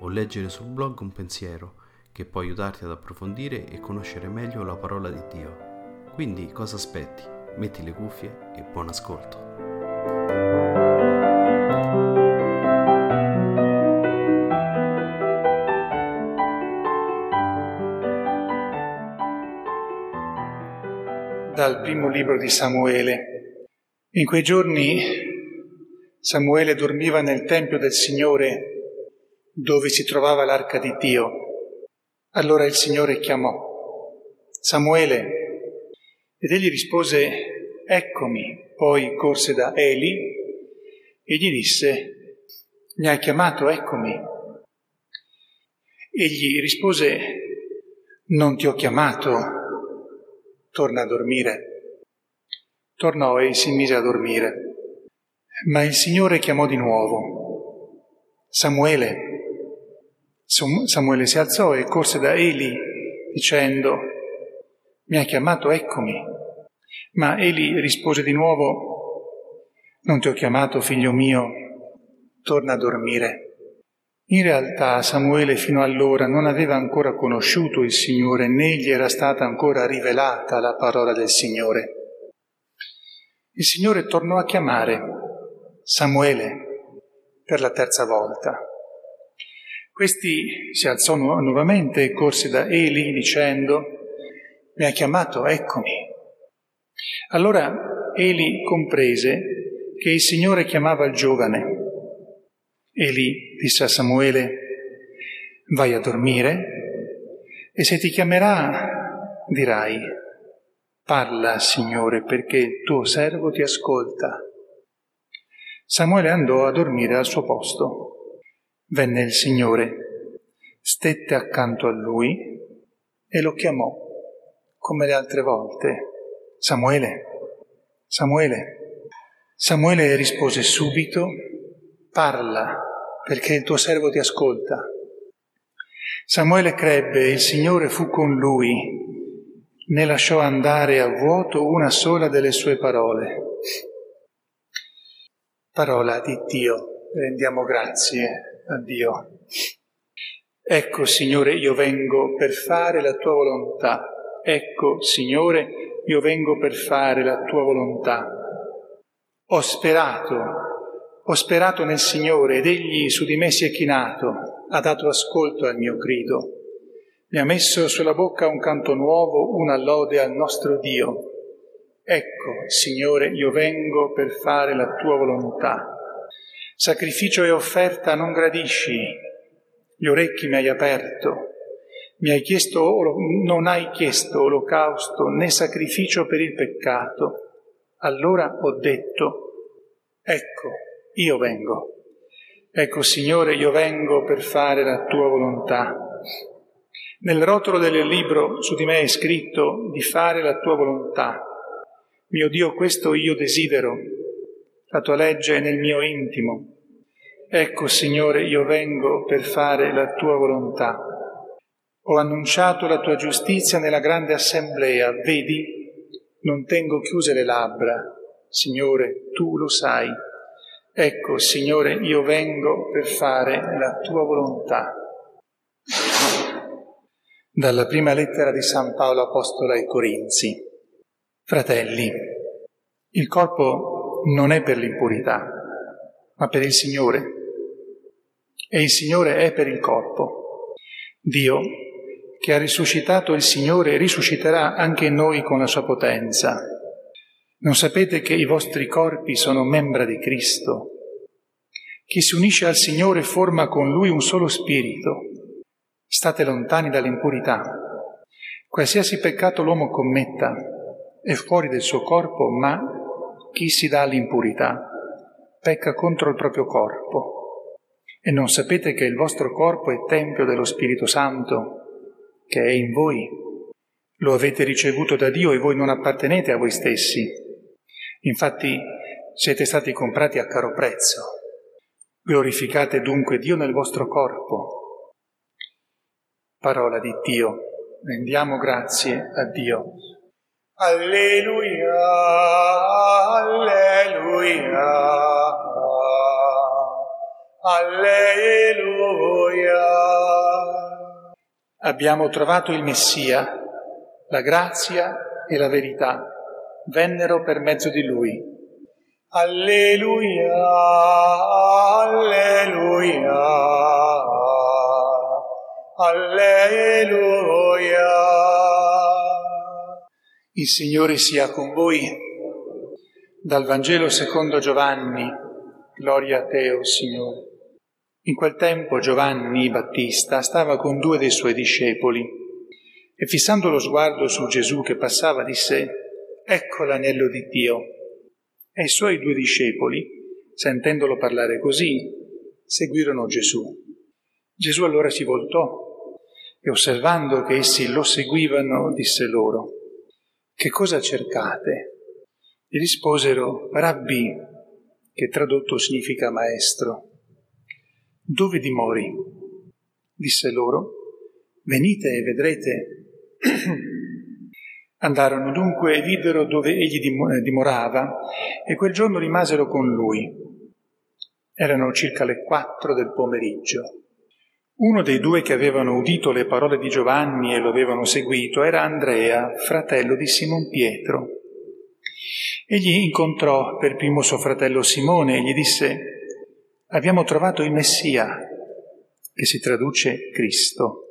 o leggere sul blog un pensiero che può aiutarti ad approfondire e conoscere meglio la parola di Dio. Quindi cosa aspetti? Metti le cuffie e buon ascolto. Dal primo libro di Samuele. In quei giorni Samuele dormiva nel Tempio del Signore dove si trovava l'arca di Dio. Allora il Signore chiamò Samuele ed egli rispose Eccomi. Poi corse da Eli e gli disse Mi hai chiamato, eccomi. Egli rispose Non ti ho chiamato, torna a dormire. Tornò e si mise a dormire. Ma il Signore chiamò di nuovo Samuele. Samuele si alzò e corse da Eli dicendo, mi ha chiamato, eccomi. Ma Eli rispose di nuovo, non ti ho chiamato, figlio mio, torna a dormire. In realtà Samuele fino allora non aveva ancora conosciuto il Signore, né gli era stata ancora rivelata la parola del Signore. Il Signore tornò a chiamare Samuele per la terza volta. Questi si alzò nu- nuovamente e corse da Eli dicendo, mi ha chiamato, eccomi. Allora Eli comprese che il Signore chiamava il giovane. Eli disse a Samuele, vai a dormire e se ti chiamerà dirai, parla Signore perché il tuo servo ti ascolta. Samuele andò a dormire al suo posto. Venne il Signore, stette accanto a lui e lo chiamò, come le altre volte, Samuele, Samuele. Samuele rispose subito, parla, perché il tuo servo ti ascolta. Samuele crebbe e il Signore fu con lui, ne lasciò andare a vuoto una sola delle sue parole. Parola di Dio, rendiamo grazie a Dio. Ecco, Signore, io vengo per fare la tua volontà. Ecco, Signore, io vengo per fare la tua volontà. Ho sperato, ho sperato nel Signore ed Egli su di me si è chinato, ha dato ascolto al mio grido. Mi ha messo sulla bocca un canto nuovo, una lode al nostro Dio. Ecco, Signore, io vengo per fare la tua volontà. Sacrificio e offerta non gradisci, gli orecchi mi hai aperto, mi hai chiesto, non hai chiesto olocausto né sacrificio per il peccato. Allora ho detto, ecco, io vengo. Ecco, Signore, io vengo per fare la tua volontà. Nel rotolo del libro su di me è scritto di fare la tua volontà. Mio Dio, questo io desidero, la tua legge è nel mio intimo. Ecco, Signore, io vengo per fare la tua volontà. Ho annunciato la tua giustizia nella grande assemblea, vedi, non tengo chiuse le labbra. Signore, tu lo sai. Ecco, Signore, io vengo per fare la tua volontà. Dalla prima lettera di San Paolo Apostolo ai Corinzi. Fratelli, il corpo non è per l'impurità, ma per il Signore, e il Signore è per il corpo. Dio, che ha risuscitato il Signore, risusciterà anche noi con la sua potenza. Non sapete che i vostri corpi sono membra di Cristo? Chi si unisce al Signore forma con Lui un solo spirito. State lontani dall'impurità. Qualsiasi peccato l'uomo commetta è fuori del suo corpo, ma chi si dà all'impurità pecca contro il proprio corpo. E non sapete che il vostro corpo è tempio dello Spirito Santo che è in voi. Lo avete ricevuto da Dio e voi non appartenete a voi stessi. Infatti siete stati comprati a caro prezzo. Glorificate dunque Dio nel vostro corpo Parola di Dio. Rendiamo grazie a Dio. Alleluia, alleluia, alleluia. Abbiamo trovato il Messia, la grazia e la verità vennero per mezzo di Lui. Alleluia, alleluia. Alleluia. Il Signore sia con voi. Dal Vangelo secondo Giovanni. Gloria a te, o oh Signore. In quel tempo Giovanni Battista stava con due dei suoi discepoli e fissando lo sguardo su Gesù che passava disse, Ecco l'agnello di Dio. E i suoi due discepoli, sentendolo parlare così, seguirono Gesù. Gesù allora si voltò e osservando che essi lo seguivano, disse loro, che cosa cercate? Gli risposero, Rabbi, che tradotto significa maestro. Dove dimori? Disse loro, venite e vedrete. Andarono dunque e videro dove egli dimorava e quel giorno rimasero con lui. Erano circa le quattro del pomeriggio. Uno dei due che avevano udito le parole di Giovanni e lo avevano seguito era Andrea, fratello di Simon Pietro. Egli incontrò per primo suo fratello Simone e gli disse, abbiamo trovato il Messia, che si traduce Cristo,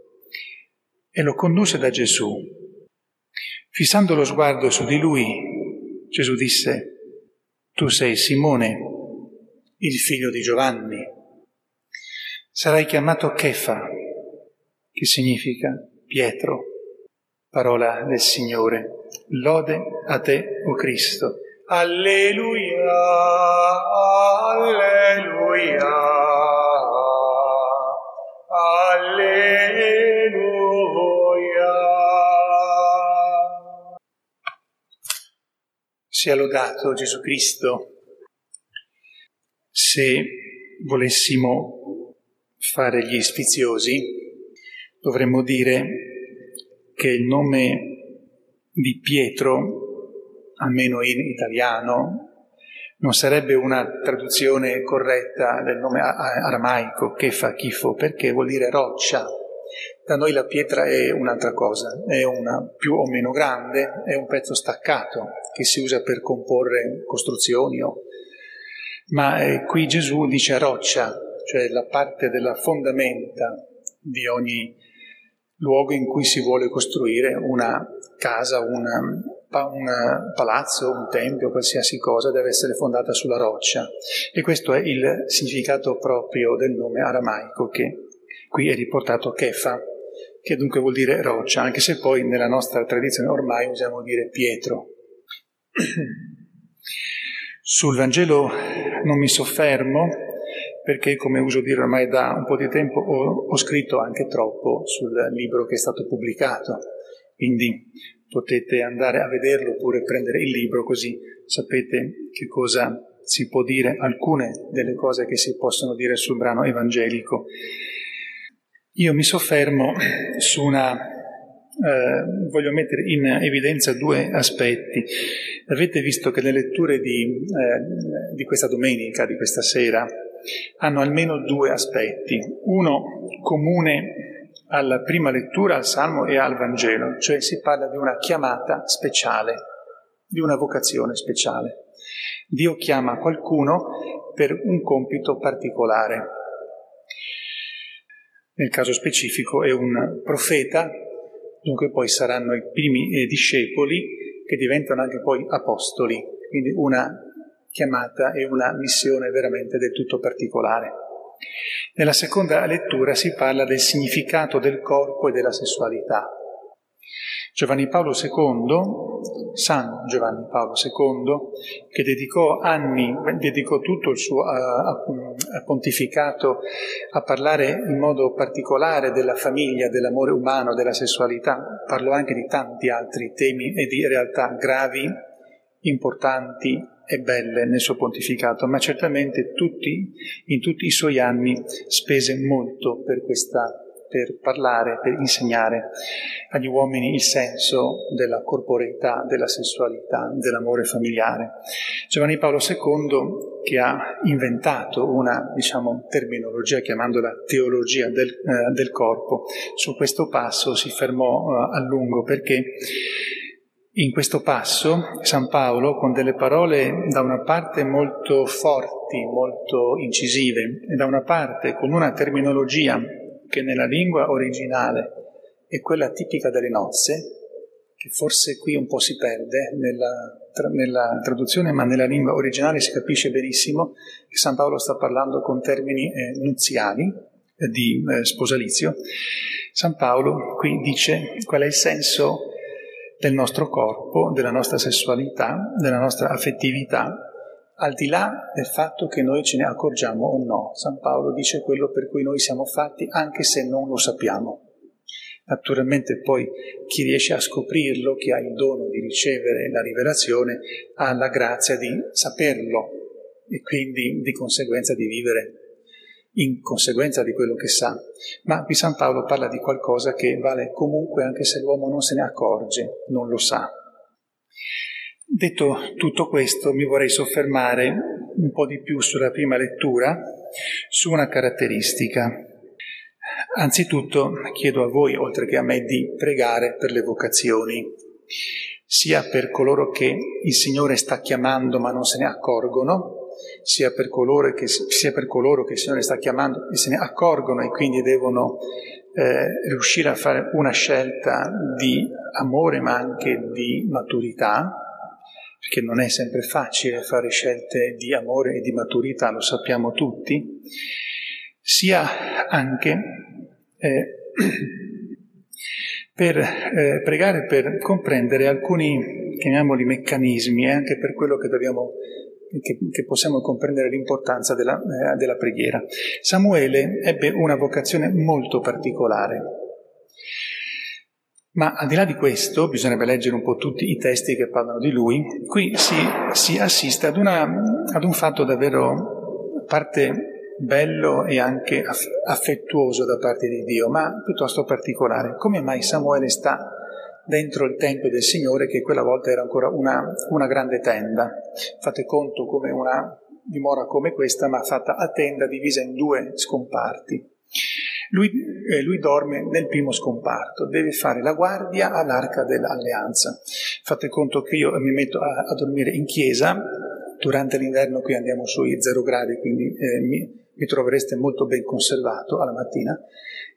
e lo condusse da Gesù. Fissando lo sguardo su di lui, Gesù disse, tu sei Simone, il figlio di Giovanni Sarai chiamato Kefa, che significa Pietro, parola del Signore. Lode a te, o oh Cristo. Alleluia, alleluia, alleluia. Sia lodato Gesù Cristo. Se volessimo fare gli sfiziosi, dovremmo dire che il nome di Pietro, almeno in italiano, non sarebbe una traduzione corretta del nome aramaico, Kefa, Chifo, perché vuol dire roccia. Da noi la pietra è un'altra cosa, è una più o meno grande, è un pezzo staccato che si usa per comporre costruzioni. Ma eh, qui Gesù dice roccia, cioè la parte della fondamenta di ogni luogo in cui si vuole costruire una casa, una, un palazzo, un tempio, qualsiasi cosa deve essere fondata sulla roccia. E questo è il significato proprio del nome aramaico che qui è riportato Kefa, che dunque vuol dire roccia, anche se poi nella nostra tradizione ormai usiamo dire Pietro. Sul Vangelo non mi soffermo, perché, come uso dire ormai da un po' di tempo, ho, ho scritto anche troppo sul libro che è stato pubblicato, quindi potete andare a vederlo oppure prendere il libro così sapete che cosa si può dire, alcune delle cose che si possono dire sul brano evangelico. Io mi soffermo su una, eh, voglio mettere in evidenza due aspetti. Avete visto che le letture di, eh, di questa domenica, di questa sera, hanno almeno due aspetti. Uno comune alla prima lettura, al Salmo e al Vangelo, cioè si parla di una chiamata speciale, di una vocazione speciale. Dio chiama qualcuno per un compito particolare. Nel caso specifico è un profeta, dunque poi saranno i primi eh, discepoli che diventano anche poi apostoli, quindi una chiamata e una missione veramente del tutto particolare. Nella seconda lettura si parla del significato del corpo e della sessualità. Giovanni Paolo II, San Giovanni Paolo II, che dedicò anni, dedicò tutto il suo uh, pontificato a parlare in modo particolare della famiglia, dell'amore umano, della sessualità, parlò anche di tanti altri temi e di realtà gravi, importanti e belle nel suo pontificato, ma certamente tutti, in tutti i suoi anni spese molto per questa per parlare, per insegnare agli uomini il senso della corporeità, della sessualità, dell'amore familiare. Giovanni Paolo II, che ha inventato una diciamo, terminologia chiamandola teologia del, eh, del, corpo, su questo passo si fermò eh, a lungo perché in questo passo San Paolo, con delle parole da una parte molto forti, molto incisive, e da una parte con una terminologia che nella lingua originale è quella tipica delle nozze, che forse qui un po' si perde nella, tra, nella traduzione, ma nella lingua originale si capisce benissimo che San Paolo sta parlando con termini eh, nuziali, eh, di eh, sposalizio. San Paolo qui dice qual è il senso del nostro corpo, della nostra sessualità, della nostra affettività, al di là del fatto che noi ce ne accorgiamo o no. San Paolo dice quello per cui noi siamo fatti anche se non lo sappiamo. Naturalmente poi chi riesce a scoprirlo, chi ha il dono di ricevere la rivelazione, ha la grazia di saperlo e quindi di conseguenza di vivere in conseguenza di quello che sa. Ma qui San Paolo parla di qualcosa che vale comunque anche se l'uomo non se ne accorge, non lo sa. Detto tutto questo, mi vorrei soffermare un po' di più sulla prima lettura, su una caratteristica. Anzitutto chiedo a voi, oltre che a me, di pregare per le vocazioni, sia per coloro che il Signore sta chiamando ma non se ne accorgono, sia per che, sia per coloro che il Signore sta chiamando e se ne accorgono e quindi devono eh, riuscire a fare una scelta di amore ma anche di maturità, perché non è sempre facile fare scelte di amore e di maturità, lo sappiamo tutti, sia anche eh, per eh, pregare per comprendere alcuni, chiamiamoli meccanismi, e anche per quello che dobbiamo che, che, possiamo comprendere l'importanza della, eh, della preghiera. Samuele ebbe una vocazione molto particolare. Ma al di là di questo, bisognerebbe leggere un po' tutti i testi che parlano di lui, qui si, si assiste ad, una, ad, un fatto davvero, a parte bello e anche affettuoso da parte di Dio, ma piuttosto particolare. Come mai Samuele sta dentro il Tempio del Signore, che quella volta era ancora una, una grande tenda? Fate conto come una dimora come questa, ma fatta a tenda divisa in due scomparti. Lui, eh, lui, dorme nel primo scomparto, deve fare la guardia all'arca dell'alleanza. Fate conto che io mi metto a, a dormire in chiesa, durante l'inverno qui andiamo sui zero gradi, quindi eh, mi, mi, trovereste molto ben conservato alla mattina,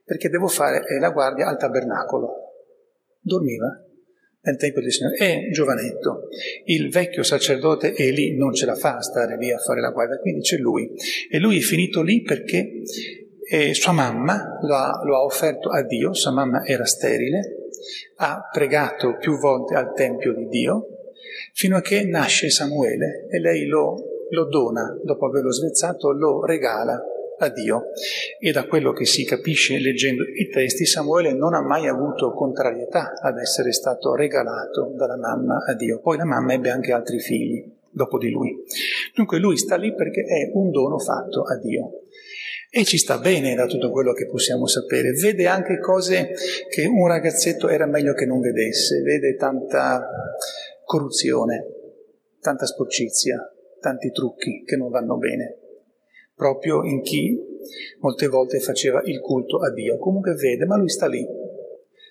perché devo fare eh, la guardia al tabernacolo. Dormiva nel Tempio del Signore, è giovanetto. Il vecchio sacerdote Eli non ce la fa a stare lì a fare la guardia, quindi c'è lui. E lui è finito lì perché e sua mamma lo ha, lo ha offerto a Dio, sua mamma era sterile, ha pregato più volte al Tempio di Dio, fino a che nasce Samuele e lei lo, lo dona, dopo averlo svezzato, lo regala a Dio. E da quello che si capisce leggendo i testi, Samuele non ha mai avuto contrarietà ad essere stato regalato dalla mamma a Dio. Poi la mamma ebbe anche altri figli dopo di lui. Dunque lui sta lì perché è un dono fatto a Dio. E ci sta bene da tutto quello che possiamo sapere. Vede anche cose che un ragazzetto era meglio che non vedesse. Vede tanta corruzione, tanta sporcizia, tanti trucchi che non vanno bene. Proprio in chi molte volte faceva il culto a Dio. Comunque vede, ma lui sta lì,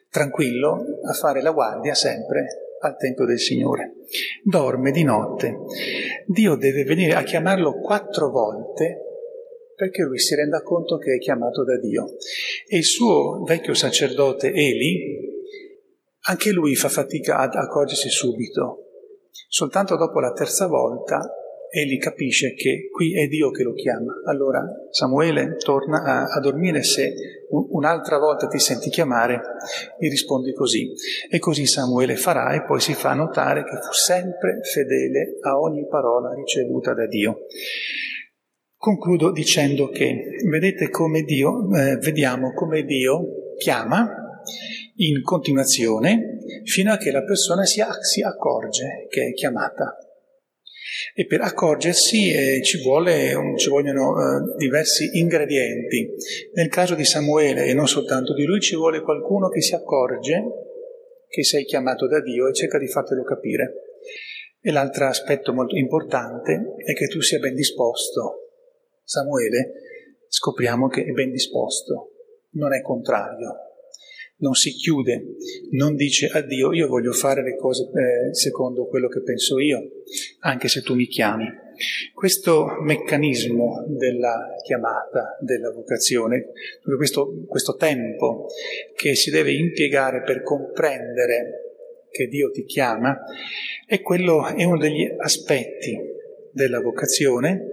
tranquillo, a fare la guardia sempre al Tempio del Signore. Dorme di notte. Dio deve venire a chiamarlo quattro volte perché lui si renda conto che è chiamato da Dio. E il suo vecchio sacerdote Eli, anche lui fa fatica ad accorgersi subito. Soltanto dopo la terza volta Eli capisce che qui è Dio che lo chiama. Allora Samuele torna a, a dormire se un'altra volta ti senti chiamare, gli rispondi così. E così Samuele farà e poi si fa notare che fu sempre fedele a ogni parola ricevuta da Dio. Concludo dicendo che vedete come Dio, eh, vediamo come Dio chiama in continuazione fino a che la persona si, si accorge che è chiamata. E per accorgersi eh, ci, vuole, ci, vogliono eh, diversi ingredienti. Nel caso di Samuele, e non soltanto di lui, ci vuole qualcuno che si accorge che sei chiamato da Dio e cerca di fartelo capire. E l'altro aspetto molto importante è che tu sia ben disposto. Samuele scopriamo che è ben disposto, non è contrario, non si chiude, non dice a Dio io voglio fare le cose eh, secondo quello che penso io, anche se tu mi chiami. Questo meccanismo della chiamata, della vocazione, questo, questo tempo che si deve impiegare per comprendere che Dio ti chiama, è, quello, è uno degli aspetti della vocazione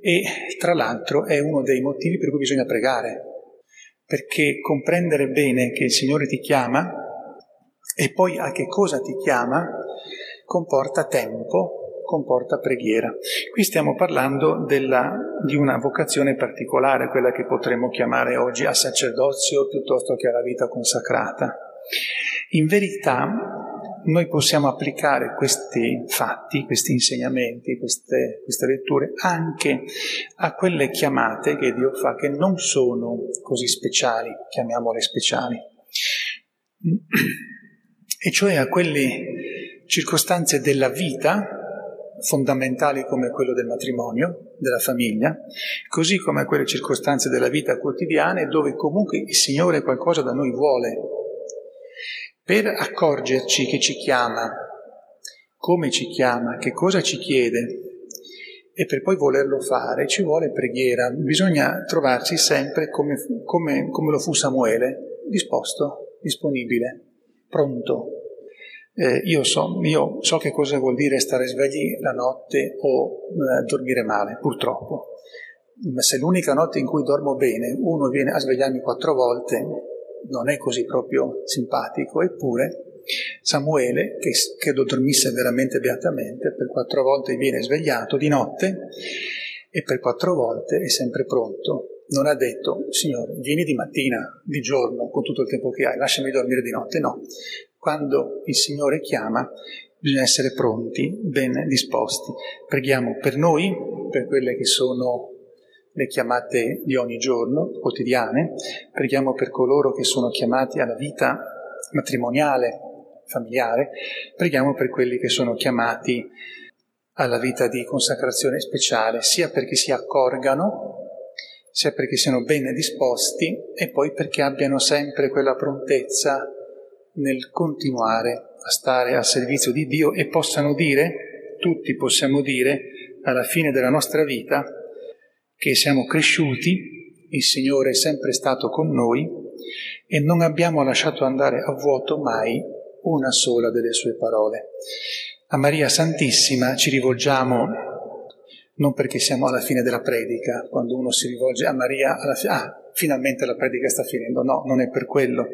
e tra l'altro è uno dei motivi per cui bisogna pregare perché comprendere bene che il Signore ti chiama e poi a che cosa ti chiama comporta tempo, comporta preghiera. Qui stiamo parlando della, di una vocazione particolare, quella che potremmo chiamare oggi a sacerdozio piuttosto che alla vita consacrata. In verità noi possiamo applicare questi fatti, questi insegnamenti, queste, queste, letture anche a quelle chiamate che Dio fa che non sono così speciali, chiamiamole speciali, e cioè a quelle circostanze della vita fondamentali come quello del matrimonio, della famiglia, così come a quelle circostanze della vita quotidiana dove comunque il Signore qualcosa da noi vuole per accorgerci che ci chiama, come ci chiama, che cosa ci chiede e per poi volerlo fare ci vuole preghiera, bisogna trovarsi sempre come, come, come lo fu Samuele, disposto, disponibile, pronto. Eh, io, so, io, so, che cosa vuol dire stare svegli la notte o eh, dormire male, purtroppo. Ma se l'unica notte in cui dormo bene uno viene a svegliarmi quattro volte, non è così proprio simpatico, eppure Samuele, che credo dormisse veramente beatamente, per quattro volte viene svegliato di notte e per quattro volte è sempre pronto. Non ha detto, Signore, vieni di mattina, di giorno, con tutto il tempo che hai, lasciami dormire di notte. No, quando il Signore chiama bisogna essere pronti, ben disposti. Preghiamo per noi, per quelle che sono le chiamate di ogni giorno, quotidiane, preghiamo per coloro che sono chiamati alla vita matrimoniale, familiare, preghiamo per quelli che sono chiamati alla vita di consacrazione speciale, sia perché si accorgano, sia perché siano ben disposti e poi perché abbiano sempre quella prontezza nel continuare a stare al servizio di Dio e possano dire, tutti possiamo dire, alla fine della nostra vita, che siamo cresciuti, il Signore è sempre stato con noi e non abbiamo lasciato andare a vuoto mai una sola delle sue parole. A Maria Santissima ci rivolgiamo non perché siamo alla fine della predica, quando uno si rivolge a Maria, fi- ah, finalmente la predica sta finendo, no, non è per quello.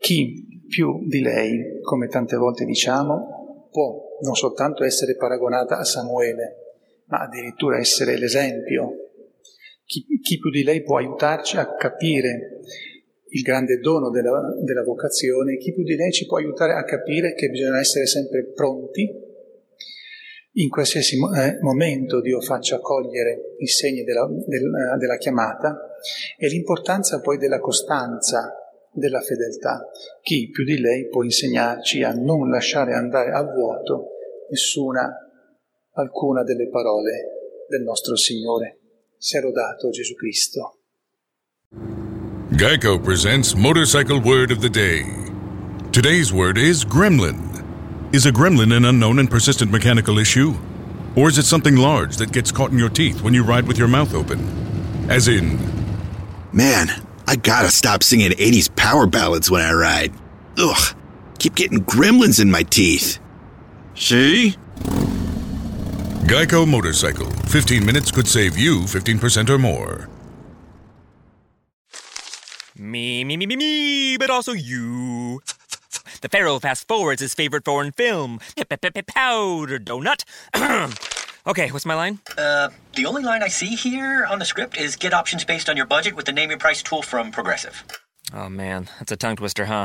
Chi più di lei, come tante volte diciamo, può non soltanto essere paragonata a Samuele, ma addirittura essere l'esempio chi, chi, più di lei può aiutarci a capire il grande dono della, della vocazione? Chi più di lei ci può aiutare a capire che bisogna essere sempre pronti in qualsiasi eh, momento Dio faccia cogliere i segni della, della, della, chiamata e l'importanza poi della costanza, della fedeltà. Chi più di lei può insegnarci a non lasciare andare a vuoto nessuna, alcuna delle parole del nostro Signore sia lodato Gesù Cristo. Geico presents Motorcycle Word of the Day. Today's word is gremlin. Is a gremlin an unknown and persistent mechanical issue? Or is it something large that gets caught in your teeth when you ride with your mouth open? As in, Man, I gotta stop singing 80s power ballads when I ride. Ugh, keep getting gremlins in my teeth. See? Geico Motorcycle. 15 minutes could save you 15% or more. Me, me, me, me, me, but also you. The Pharaoh fast forwards his favorite foreign film, Powder Donut. okay, what's my line? Uh, the only line I see here on the script is get options based on your budget with the name your price tool from Progressive. Oh man, that's a tongue twister, huh?